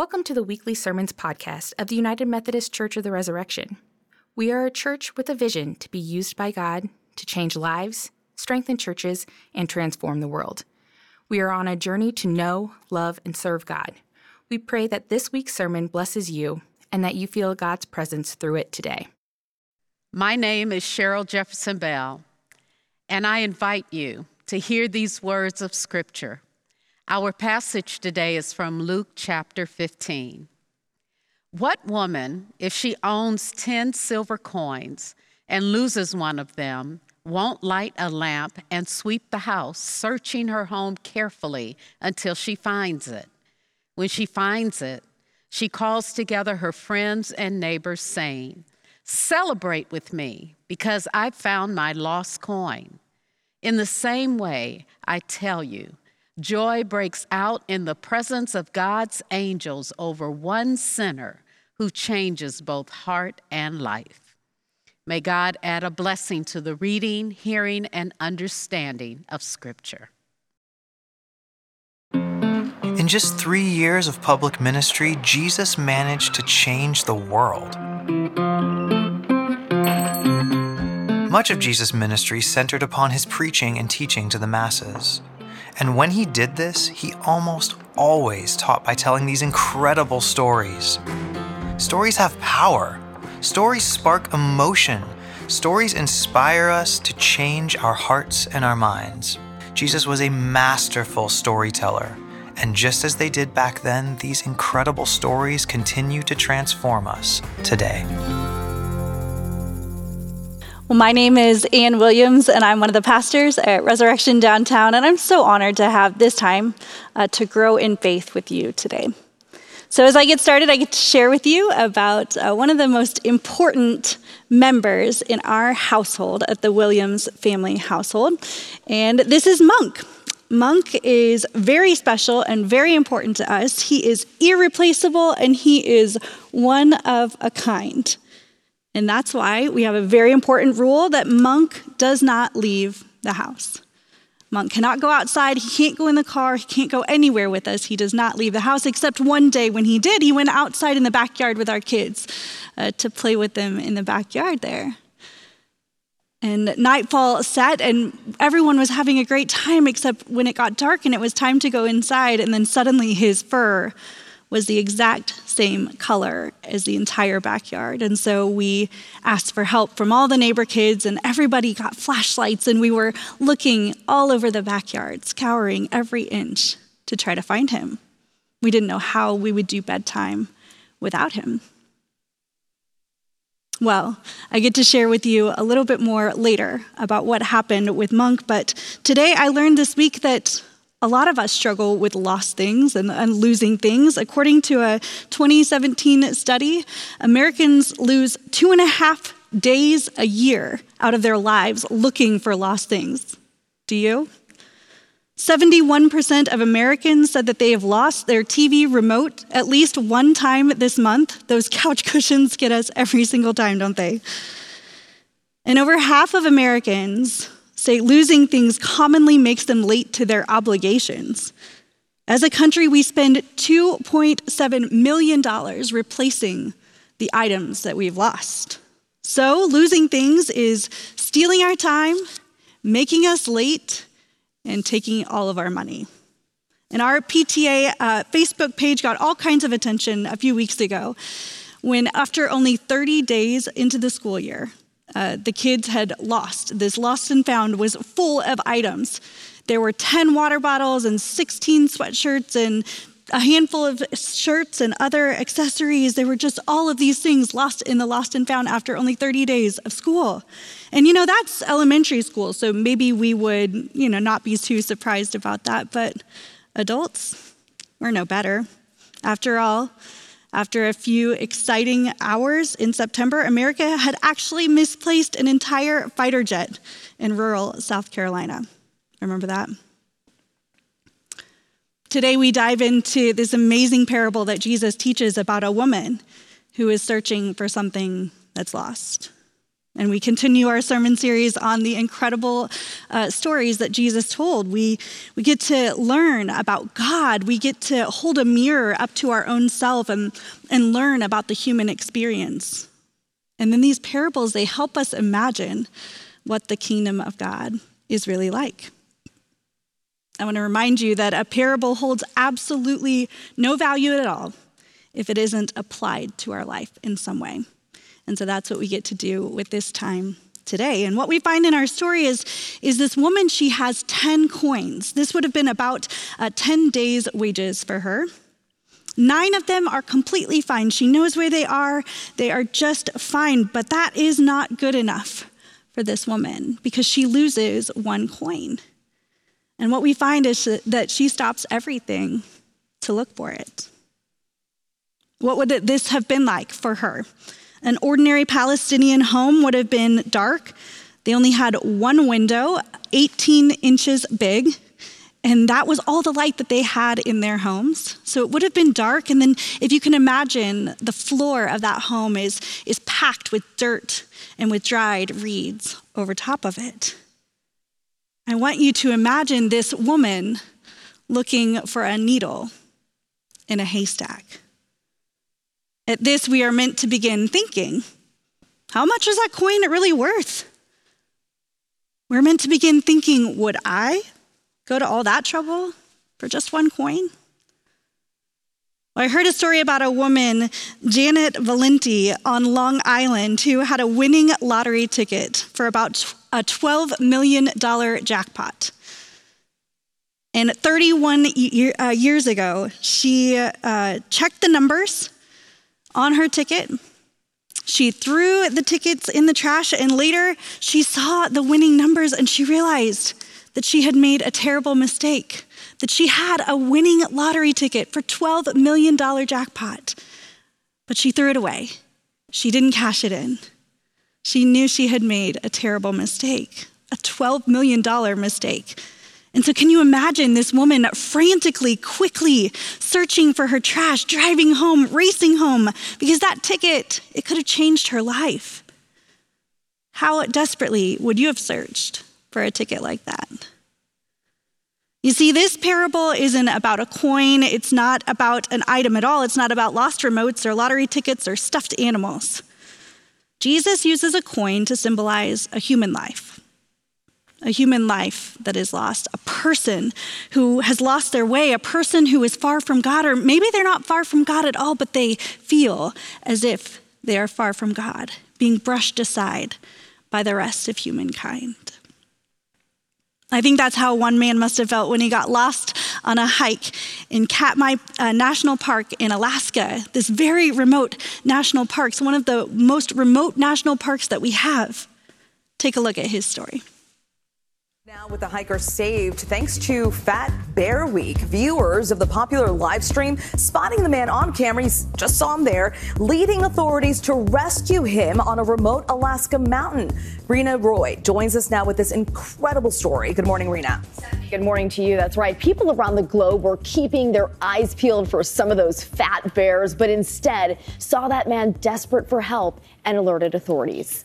Welcome to the weekly sermons podcast of the United Methodist Church of the Resurrection. We are a church with a vision to be used by God to change lives, strengthen churches, and transform the world. We are on a journey to know, love, and serve God. We pray that this week's sermon blesses you and that you feel God's presence through it today. My name is Cheryl Jefferson Bell, and I invite you to hear these words of Scripture our passage today is from Luke chapter 15. What woman, if she owns 10 silver coins and loses one of them, won't light a lamp and sweep the house, searching her home carefully until she finds it? When she finds it, she calls together her friends and neighbors, saying, Celebrate with me because I've found my lost coin. In the same way, I tell you, Joy breaks out in the presence of God's angels over one sinner who changes both heart and life. May God add a blessing to the reading, hearing, and understanding of Scripture. In just three years of public ministry, Jesus managed to change the world. Much of Jesus' ministry centered upon his preaching and teaching to the masses. And when he did this, he almost always taught by telling these incredible stories. Stories have power. Stories spark emotion. Stories inspire us to change our hearts and our minds. Jesus was a masterful storyteller. And just as they did back then, these incredible stories continue to transform us today. Well, my name is Ann Williams, and I'm one of the pastors at Resurrection Downtown, and I'm so honored to have this time uh, to grow in faith with you today. So, as I get started, I get to share with you about uh, one of the most important members in our household at the Williams family household, and this is Monk. Monk is very special and very important to us. He is irreplaceable and he is one of a kind. And that's why we have a very important rule that Monk does not leave the house. Monk cannot go outside. He can't go in the car. He can't go anywhere with us. He does not leave the house, except one day when he did. He went outside in the backyard with our kids uh, to play with them in the backyard there. And nightfall set, and everyone was having a great time, except when it got dark and it was time to go inside. And then suddenly his fur was the exact same color as the entire backyard. And so we asked for help from all the neighbor kids, and everybody got flashlights, and we were looking all over the backyard, scouring every inch to try to find him. We didn't know how we would do bedtime without him. Well, I get to share with you a little bit more later about what happened with Monk, but today I learned this week that a lot of us struggle with lost things and, and, losing things. According to a 2017 study, Americans lose two and a half days a year out of their lives looking for lost things. Do you? 71% of Americans said that they have lost their TV remote at least one time this month. Those couch cushions get us every single time, don't they? And over half of Americans say losing things commonly makes them late to their obligations. As a country, we spend $2.7 million replacing the items that we've lost. So, losing things is stealing our time, making us late, and taking all of our money. And our PTA uh, Facebook page got all kinds of attention a few weeks ago when, after only 30 days into the school year, uh, the kids had lost. This lost and found was full of items. There were 10 water bottles and 16 sweatshirts and a handful of shirts and other accessories. There were just all of these things lost in the lost and found after only 30 days of school. And you know, that's elementary school, so maybe we would, you know, not be too surprised about that, but adults, we're no better. After all, after a few exciting hours in September, America had actually misplaced an entire fighter jet in rural South Carolina. Remember that? Today, we dive into this amazing parable that Jesus teaches about a woman who is searching for something that's lost. And we continue our sermon series on the incredible uh, stories that Jesus told. We, we get to learn about God. We get to hold a mirror up to our own self and, and learn about the human experience. And then these parables, they help us imagine what the kingdom of God is really like. I want to remind you that a parable holds absolutely no value at all if it isn't applied to our life in some way. And so that's what we get to do with this time today. And what we find in our story is, is this woman, she has 10 coins. This would have been about uh, 10 days' wages for her. Nine of them are completely fine. She knows where they are, they are just fine. But that is not good enough for this woman because she loses one coin. And what we find is that she stops everything to look for it. What would this have been like for her? An ordinary Palestinian home would have been dark. They only had one window, 18 inches big, and that was all the light that they had in their homes. So it would have been dark. And then, if you can imagine, the floor of that home is, is packed with dirt and with dried reeds over top of it. I want you to imagine this woman looking for a needle in a haystack. At this, we are meant to begin thinking how much is that coin really worth? We're meant to begin thinking would I go to all that trouble for just one coin? I heard a story about a woman, Janet Valenti, on Long Island, who had a winning lottery ticket for about a $12 million jackpot. And 31 uh, years ago, she uh, checked the numbers on her ticket. She threw the tickets in the trash, and later she saw the winning numbers and she realized that she had made a terrible mistake, that she had a winning lottery ticket for $12 million jackpot. But she threw it away. She didn't cash it in. She knew she had made a terrible mistake, a $12 million mistake. And so, can you imagine this woman frantically, quickly searching for her trash, driving home, racing home, because that ticket, it could have changed her life. How desperately would you have searched for a ticket like that? You see, this parable isn't about a coin. It's not about an item at all. It's not about lost remotes or lottery tickets or stuffed animals. Jesus uses a coin to symbolize a human life a human life that is lost, a person who has lost their way, a person who is far from God, or maybe they're not far from God at all, but they feel as if they are far from God, being brushed aside by the rest of humankind. I think that's how one man must have felt when he got lost on a hike in Katmai uh, National Park in Alaska, this very remote national park, it's one of the most remote national parks that we have. Take a look at his story. Now, with the hiker saved thanks to Fat Bear Week, viewers of the popular live stream spotting the man on camera, you just saw him there, leading authorities to rescue him on a remote Alaska mountain. Rena Roy joins us now with this incredible story. Good morning, Rena. Good morning to you. That's right. People around the globe were keeping their eyes peeled for some of those fat bears, but instead saw that man desperate for help and alerted authorities.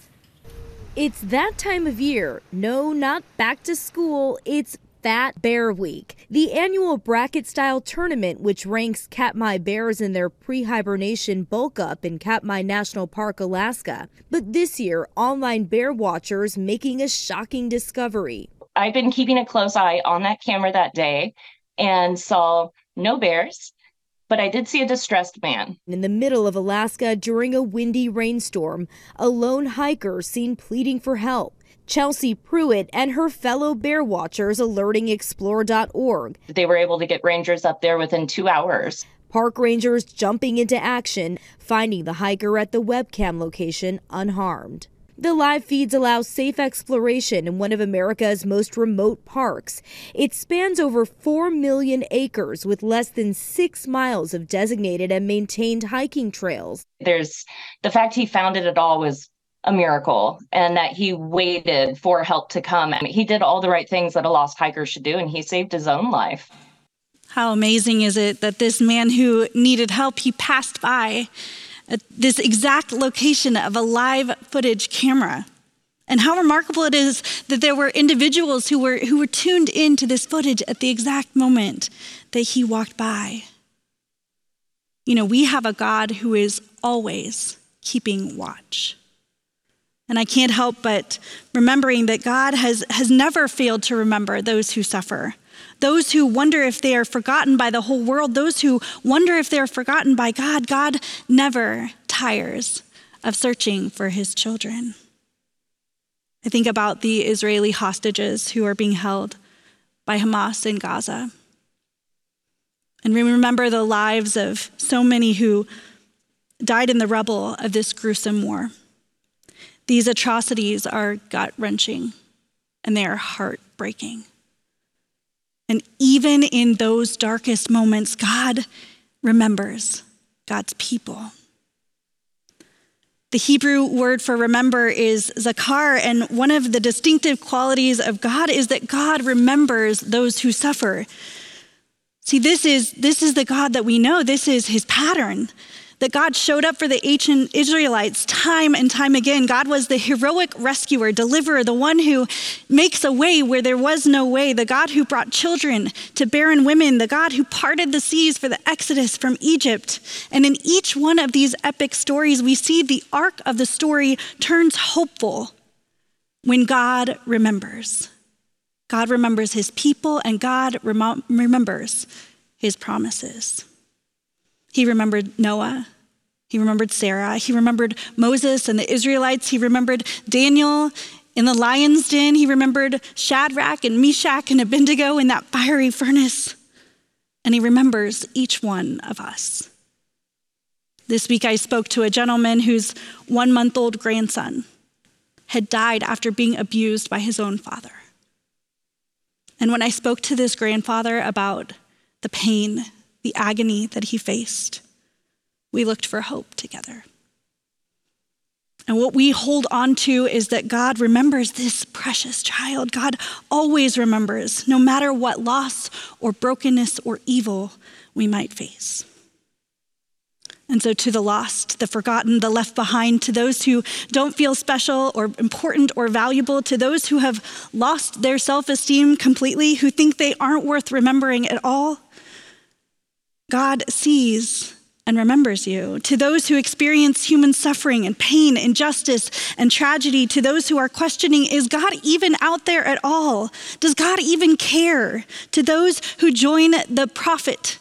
It's that time of year. No, not back to school. It's Fat Bear Week, the annual bracket style tournament which ranks Katmai bears in their pre hibernation bulk up in Katmai National Park, Alaska. But this year, online bear watchers making a shocking discovery. I've been keeping a close eye on that camera that day and saw no bears, but I did see a distressed man. In the middle of Alaska during a windy rainstorm, a lone hiker seen pleading for help. Chelsea Pruitt and her fellow bear watchers alerting explore.org. They were able to get rangers up there within two hours. Park rangers jumping into action, finding the hiker at the webcam location unharmed. The live feeds allow safe exploration in one of America's most remote parks. It spans over 4 million acres with less than six miles of designated and maintained hiking trails. There's the fact he found it at all was a miracle and that he waited for help to come. I mean, he did all the right things that a lost hiker should do and he saved his own life. How amazing is it that this man who needed help, he passed by this exact location of a live footage camera. And how remarkable it is that there were individuals who were, who were tuned in to this footage at the exact moment that he walked by. You know, we have a God who is always keeping watch. And I can't help but remembering that God has, has never failed to remember those who suffer, those who wonder if they are forgotten by the whole world, those who wonder if they're forgotten by God. God never tires of searching for his children. I think about the Israeli hostages who are being held by Hamas in Gaza. And we remember the lives of so many who died in the rubble of this gruesome war. These atrocities are gut wrenching and they are heartbreaking. And even in those darkest moments, God remembers God's people. The Hebrew word for remember is zakar, and one of the distinctive qualities of God is that God remembers those who suffer. See, this is, this is the God that we know, this is his pattern that God showed up for the ancient Israelites time and time again. God was the heroic rescuer, deliverer, the one who makes a way where there was no way, the God who brought children to barren women, the God who parted the seas for the exodus from Egypt. And in each one of these epic stories, we see the arc of the story turns hopeful when God remembers. God remembers his people and God rem- remembers his promises. He remembered Noah. He remembered Sarah. He remembered Moses and the Israelites. He remembered Daniel in the lion's den. He remembered Shadrach and Meshach and Abednego in that fiery furnace. And he remembers each one of us. This week, I spoke to a gentleman whose one month old grandson had died after being abused by his own father. And when I spoke to this grandfather about the pain the agony that he faced. We looked for hope together. And what we hold on to is that God remembers this precious child. God always remembers, no matter what loss or brokenness or evil we might face. And so, to the lost, the forgotten, the left behind, to those who don't feel special or important or valuable, to those who have lost their self esteem completely, who think they aren't worth remembering at all, God sees and remembers you. To those who experience human suffering and pain, injustice and tragedy, to those who are questioning, is God even out there at all? Does God even care? To those who join the prophet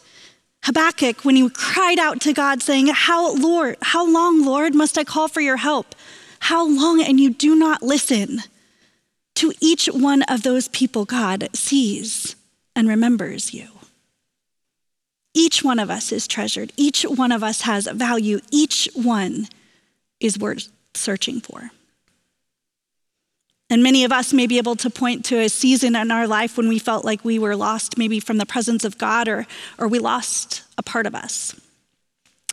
Habakkuk when he cried out to God saying, "How Lord, how long, Lord, must I call for your help? How long and you do not listen?" To each one of those people God sees and remembers you. Each one of us is treasured. Each one of us has value. Each one is worth searching for. And many of us may be able to point to a season in our life when we felt like we were lost, maybe from the presence of God, or, or we lost a part of us.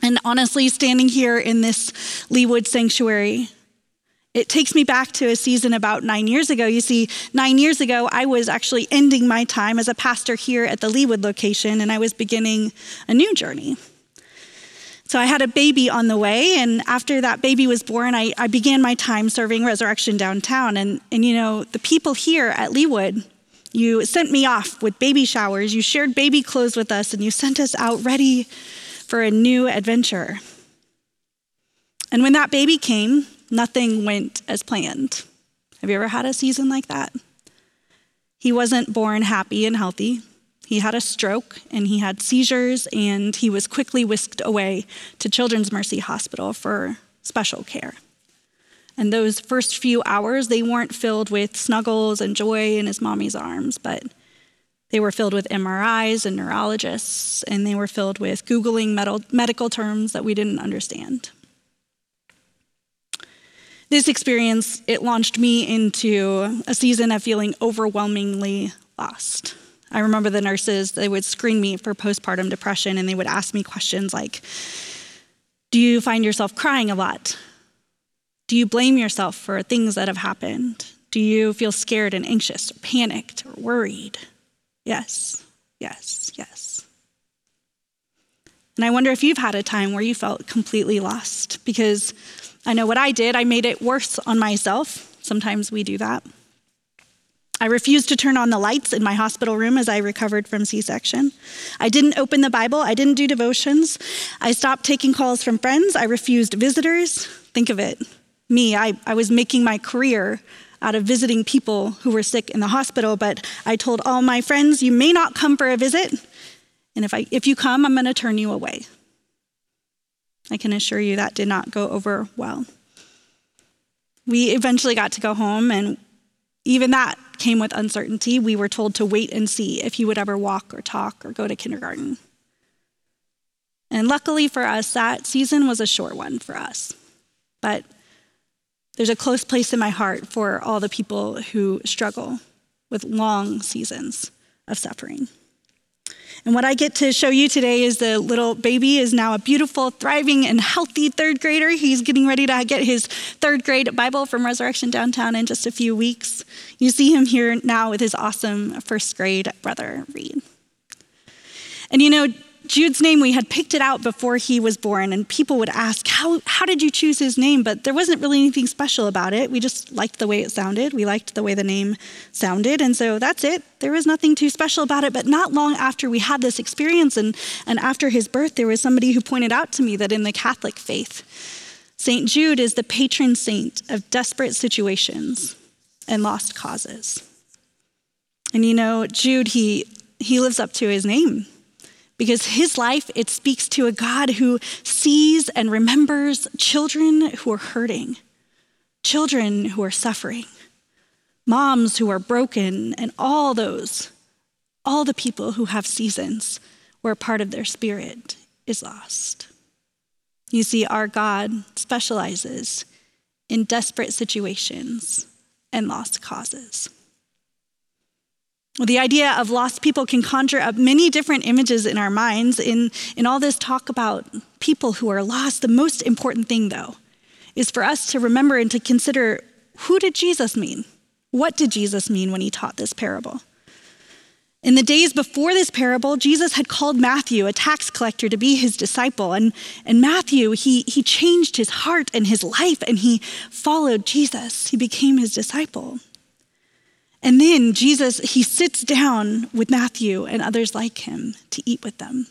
And honestly, standing here in this Leawood sanctuary, it takes me back to a season about nine years ago. You see, nine years ago, I was actually ending my time as a pastor here at the Leawood location, and I was beginning a new journey. So I had a baby on the way, and after that baby was born, I, I began my time serving Resurrection downtown. And, and you know, the people here at Leawood, you sent me off with baby showers, you shared baby clothes with us, and you sent us out ready for a new adventure. And when that baby came, nothing went as planned. Have you ever had a season like that? He wasn't born happy and healthy. He had a stroke and he had seizures, and he was quickly whisked away to Children's Mercy Hospital for special care. And those first few hours, they weren't filled with snuggles and joy in his mommy's arms, but they were filled with MRIs and neurologists, and they were filled with Googling medical terms that we didn't understand. This experience, it launched me into a season of feeling overwhelmingly lost. I remember the nurses, they would screen me for postpartum depression and they would ask me questions like Do you find yourself crying a lot? Do you blame yourself for things that have happened? Do you feel scared and anxious, or panicked, or worried? Yes, yes, yes. And I wonder if you've had a time where you felt completely lost because I know what I did. I made it worse on myself Sometimes we do that. I refused to turn on the lights in my hospital room as I recovered from C section. I didn't open the Bible. I didn't do devotions. I stopped taking calls from friends. I refused visitors. Think of it me, I, I was making my career out of visiting people who were sick in the hospital, but I told all my friends, You may not come for a visit. And if, I, if you come, I'm going to turn you away. I can assure you that did not go over well. We eventually got to go home, and even that came with uncertainty. We were told to wait and see if he would ever walk or talk or go to kindergarten. And luckily for us, that season was a short one for us. But there's a close place in my heart for all the people who struggle with long seasons of suffering. And what I get to show you today is the little baby is now a beautiful, thriving, and healthy third grader. He's getting ready to get his third grade Bible from Resurrection Downtown in just a few weeks. You see him here now with his awesome first grade brother, Reed. And you know, Jude's name, we had picked it out before he was born, and people would ask, how, how did you choose his name? But there wasn't really anything special about it. We just liked the way it sounded. We liked the way the name sounded. And so that's it. There was nothing too special about it. But not long after we had this experience and, and after his birth, there was somebody who pointed out to me that in the Catholic faith, St. Jude is the patron saint of desperate situations and lost causes. And you know, Jude, he, he lives up to his name because his life it speaks to a God who sees and remembers children who are hurting, children who are suffering, moms who are broken, and all those, all the people who have seasons where part of their spirit is lost. You see, our God specializes in desperate situations and lost causes. Well, the idea of lost people can conjure up many different images in our minds. In, in all this talk about people who are lost, the most important thing, though, is for us to remember and to consider who did Jesus mean? What did Jesus mean when he taught this parable? In the days before this parable, Jesus had called Matthew, a tax collector, to be his disciple. And, and Matthew, he, he changed his heart and his life, and he followed Jesus. He became his disciple. And then Jesus, he sits down with Matthew and others like him to eat with them.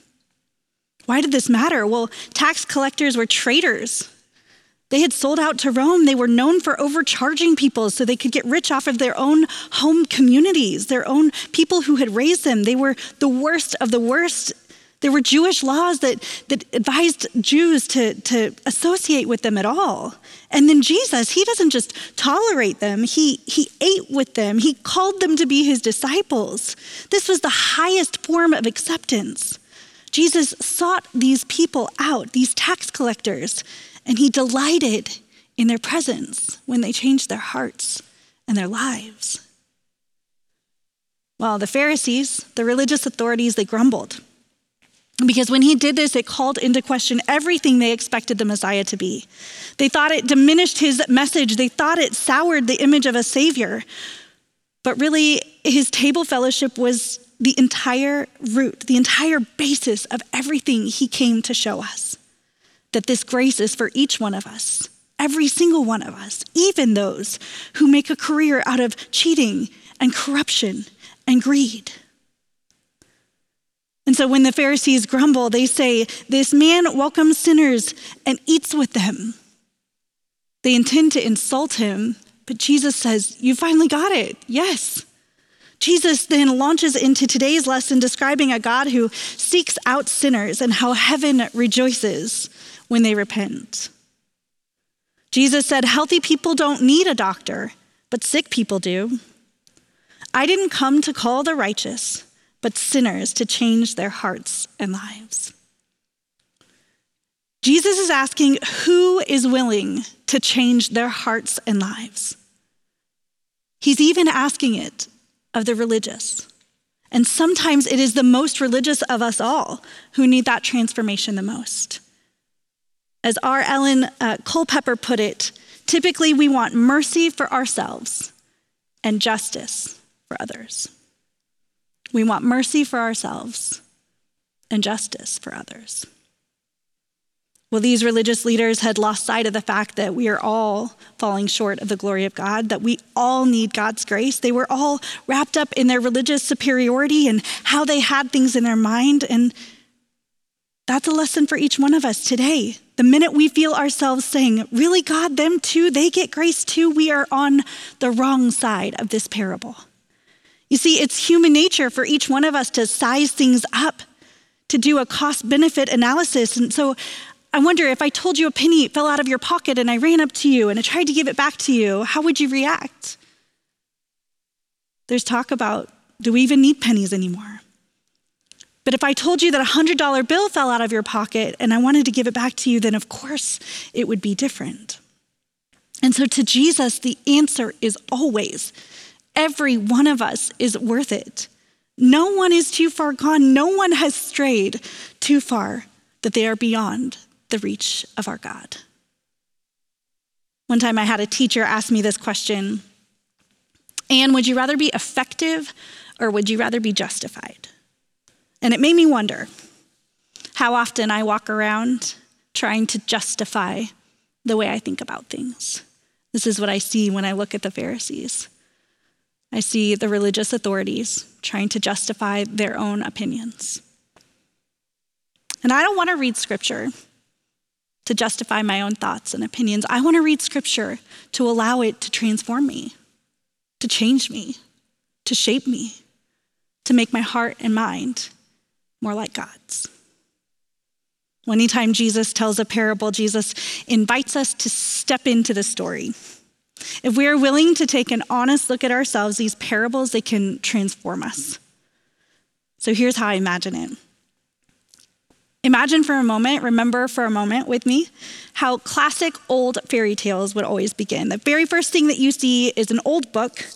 Why did this matter? Well, tax collectors were traitors. They had sold out to Rome. They were known for overcharging people so they could get rich off of their own home communities, their own people who had raised them. They were the worst of the worst there were Jewish laws that, that advised Jews to, to associate with them at all. And then Jesus, he doesn't just tolerate them, he, he ate with them, he called them to be his disciples. This was the highest form of acceptance. Jesus sought these people out, these tax collectors, and he delighted in their presence when they changed their hearts and their lives. Well, the Pharisees, the religious authorities, they grumbled. Because when he did this, it called into question everything they expected the Messiah to be. They thought it diminished his message, they thought it soured the image of a Savior. But really, his table fellowship was the entire root, the entire basis of everything he came to show us. That this grace is for each one of us, every single one of us, even those who make a career out of cheating and corruption and greed. And so when the Pharisees grumble, they say, This man welcomes sinners and eats with them. They intend to insult him, but Jesus says, You finally got it. Yes. Jesus then launches into today's lesson describing a God who seeks out sinners and how heaven rejoices when they repent. Jesus said, Healthy people don't need a doctor, but sick people do. I didn't come to call the righteous but sinners to change their hearts and lives. Jesus is asking who is willing to change their hearts and lives. He's even asking it of the religious. And sometimes it is the most religious of us all who need that transformation the most. As R. Alan uh, Culpepper put it, typically we want mercy for ourselves and justice for others. We want mercy for ourselves and justice for others. Well, these religious leaders had lost sight of the fact that we are all falling short of the glory of God, that we all need God's grace. They were all wrapped up in their religious superiority and how they had things in their mind. And that's a lesson for each one of us today. The minute we feel ourselves saying, Really, God, them too, they get grace too, we are on the wrong side of this parable. You see, it's human nature for each one of us to size things up, to do a cost benefit analysis. And so I wonder if I told you a penny fell out of your pocket and I ran up to you and I tried to give it back to you, how would you react? There's talk about do we even need pennies anymore? But if I told you that a $100 bill fell out of your pocket and I wanted to give it back to you, then of course it would be different. And so to Jesus, the answer is always every one of us is worth it. No one is too far gone, no one has strayed too far that they are beyond the reach of our God. One time I had a teacher ask me this question Ann, would you rather be effective or would you rather be justified? And it made me wonder how often I walk around trying to justify the way I think about things. This is what I see when I look at the Pharisees. I see the religious authorities trying to justify their own opinions. And I don't want to read scripture to justify my own thoughts and opinions. I want to read scripture to allow it to transform me, to change me, to shape me, to make my heart and mind more like God's. Anytime Jesus tells a parable, Jesus invites us to step into the story. If we are willing to take an honest look at ourselves, these parables, they can transform us. So here's how I imagine it. Imagine for a moment, remember for a moment with me, how classic old fairy tales would always begin. The very first thing that you see is an old book,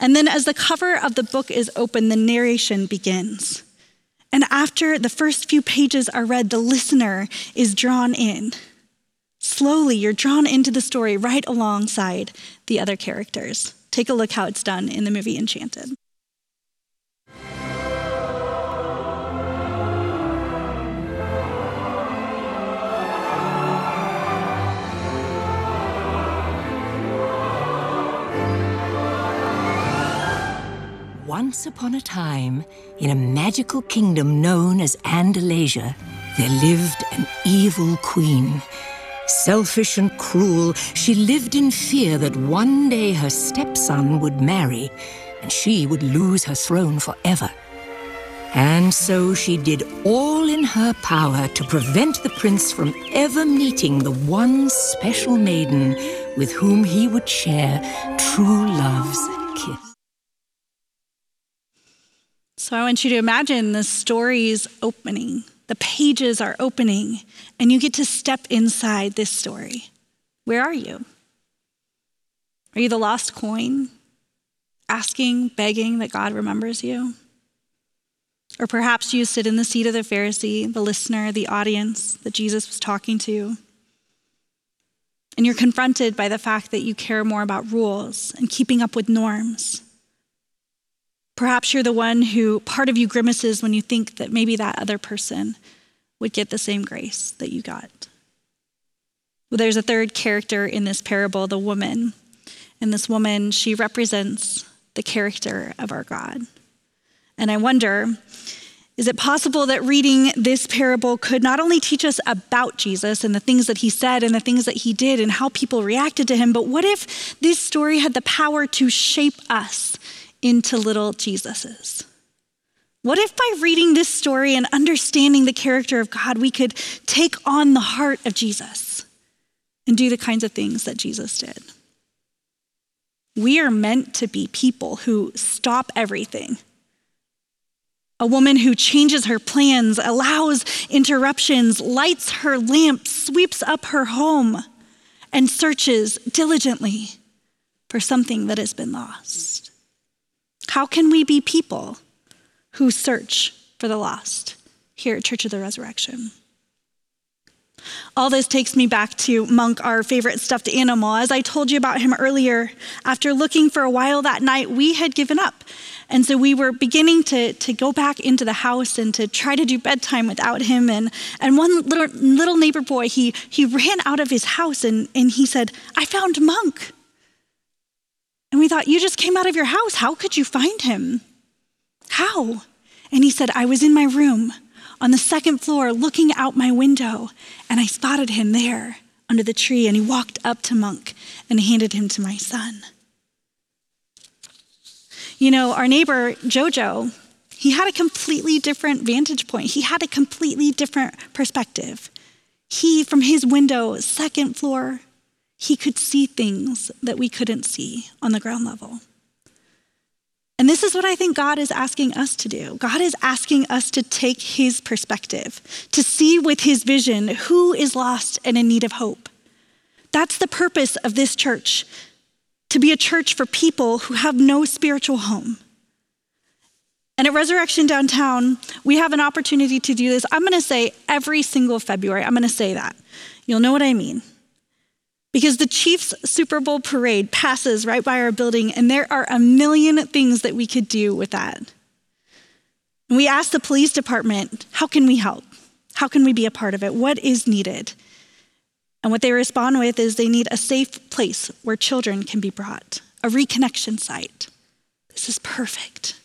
and then as the cover of the book is open, the narration begins. And after the first few pages are read, the listener is drawn in. Slowly, you're drawn into the story right alongside the other characters. Take a look how it's done in the movie Enchanted. Once upon a time, in a magical kingdom known as Andalasia, there lived an evil queen. Selfish and cruel, she lived in fear that one day her stepson would marry and she would lose her throne forever. And so she did all in her power to prevent the prince from ever meeting the one special maiden with whom he would share true love's kiss. So I want you to imagine the story's opening. The pages are opening, and you get to step inside this story. Where are you? Are you the lost coin, asking, begging that God remembers you? Or perhaps you sit in the seat of the Pharisee, the listener, the audience that Jesus was talking to. And you're confronted by the fact that you care more about rules and keeping up with norms Perhaps you're the one who part of you grimaces when you think that maybe that other person would get the same grace that you got. Well, there's a third character in this parable, the woman. And this woman, she represents the character of our God. And I wonder is it possible that reading this parable could not only teach us about Jesus and the things that he said and the things that he did and how people reacted to him, but what if this story had the power to shape us into little Jesuses? What if by reading this story and understanding the character of God, we could take on the heart of Jesus and do the kinds of things that Jesus did? We are meant to be people who stop everything. A woman who changes her plans, allows interruptions, lights her lamp, sweeps up her home, and searches diligently for something that has been lost. How can we be people who search for the lost here at Church of the Resurrection? All this takes me back to Monk, our favorite stuffed animal. As I told you about him earlier, after looking for a while that night, we had given up. And so we were beginning to, to go back into the house and to try to do bedtime without him. And, and one little, little neighbor boy, he, he ran out of his house and, and he said, I found Monk. And we thought, You just came out of your house. How could you find him? How? And he said, I was in my room on the second floor looking out my window, and I spotted him there under the tree, and he walked up to Monk and handed him to my son. You know, our neighbor, Jojo, he had a completely different vantage point. He had a completely different perspective. He, from his window, second floor, he could see things that we couldn't see on the ground level. And this is what I think God is asking us to do. God is asking us to take his perspective, to see with his vision who is lost and in need of hope. That's the purpose of this church to be a church for people who have no spiritual home. And at Resurrection Downtown, we have an opportunity to do this. I'm going to say every single February, I'm going to say that. You'll know what I mean. Because the Chiefs Super Bowl parade passes right by our building, and there are a million things that we could do with that. And we asked the police department, how can we help? How can we be a part of it? What is needed? And what they respond with is they need a safe place where children can be brought, a reconnection site. This is perfect.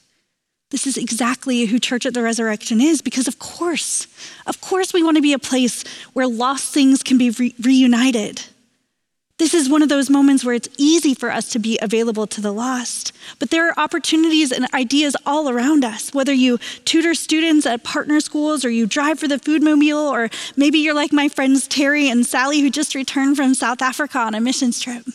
This is exactly who Church at the Resurrection is because, of course, of course, we want to be a place where lost things can be re- reunited this is one of those moments where it's easy for us to be available to the lost. But there are opportunities and ideas all around us, whether you tutor students at partner schools or you drive for the food mobile, or maybe you're like my friends Terry and Sally who just returned from South Africa on a missions trip.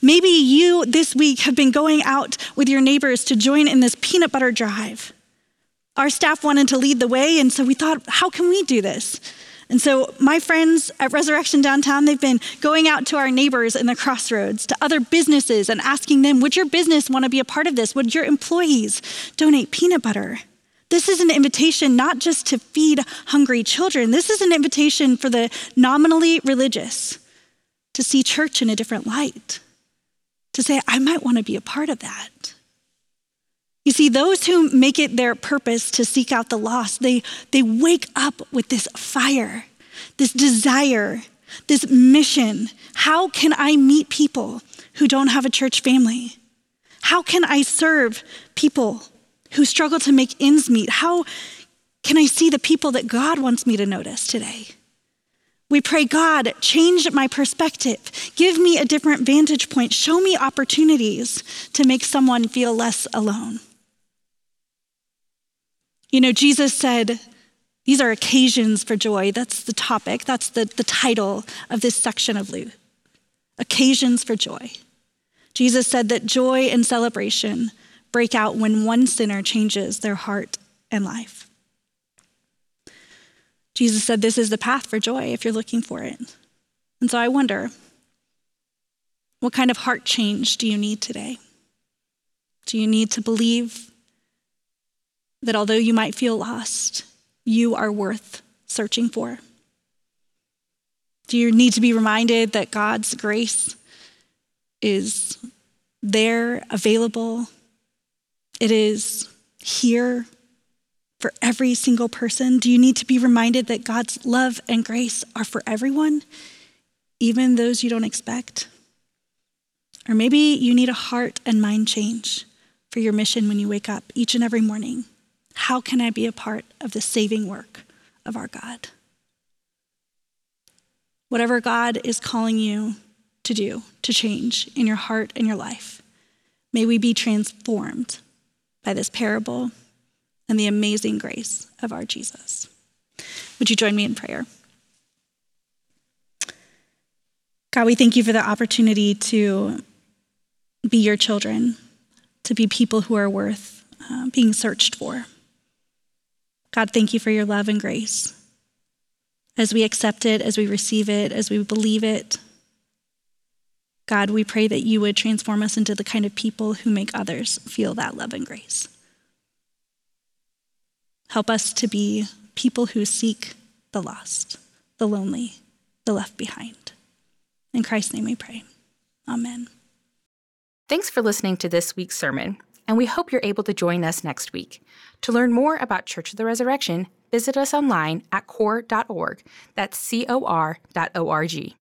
Maybe you this week have been going out with your neighbors to join in this peanut butter drive. Our staff wanted to lead the way, and so we thought, how can we do this? And so, my friends at Resurrection Downtown, they've been going out to our neighbors in the crossroads, to other businesses, and asking them, Would your business want to be a part of this? Would your employees donate peanut butter? This is an invitation not just to feed hungry children, this is an invitation for the nominally religious to see church in a different light, to say, I might want to be a part of that. You see, those who make it their purpose to seek out the lost, they, they wake up with this fire, this desire, this mission. How can I meet people who don't have a church family? How can I serve people who struggle to make ends meet? How can I see the people that God wants me to notice today? We pray, God, change my perspective. Give me a different vantage point. Show me opportunities to make someone feel less alone. You know, Jesus said, these are occasions for joy. That's the topic, that's the, the title of this section of Luke. Occasions for joy. Jesus said that joy and celebration break out when one sinner changes their heart and life. Jesus said this is the path for joy if you're looking for it. And so I wonder what kind of heart change do you need today? Do you need to believe that although you might feel lost, you are worth searching for? Do you need to be reminded that God's grace is there, available? It is here for every single person? Do you need to be reminded that God's love and grace are for everyone, even those you don't expect? Or maybe you need a heart and mind change for your mission when you wake up each and every morning. How can I be a part of the saving work of our God? Whatever God is calling you to do, to change in your heart and your life, may we be transformed by this parable and the amazing grace of our Jesus. Would you join me in prayer? God, we thank you for the opportunity to be your children, to be people who are worth uh, being searched for. God, thank you for your love and grace. As we accept it, as we receive it, as we believe it, God, we pray that you would transform us into the kind of people who make others feel that love and grace. Help us to be people who seek the lost, the lonely, the left behind. In Christ's name we pray. Amen. Thanks for listening to this week's sermon, and we hope you're able to join us next week. To learn more about Church of the Resurrection, visit us online at cor.org. That's C O R dot O R G.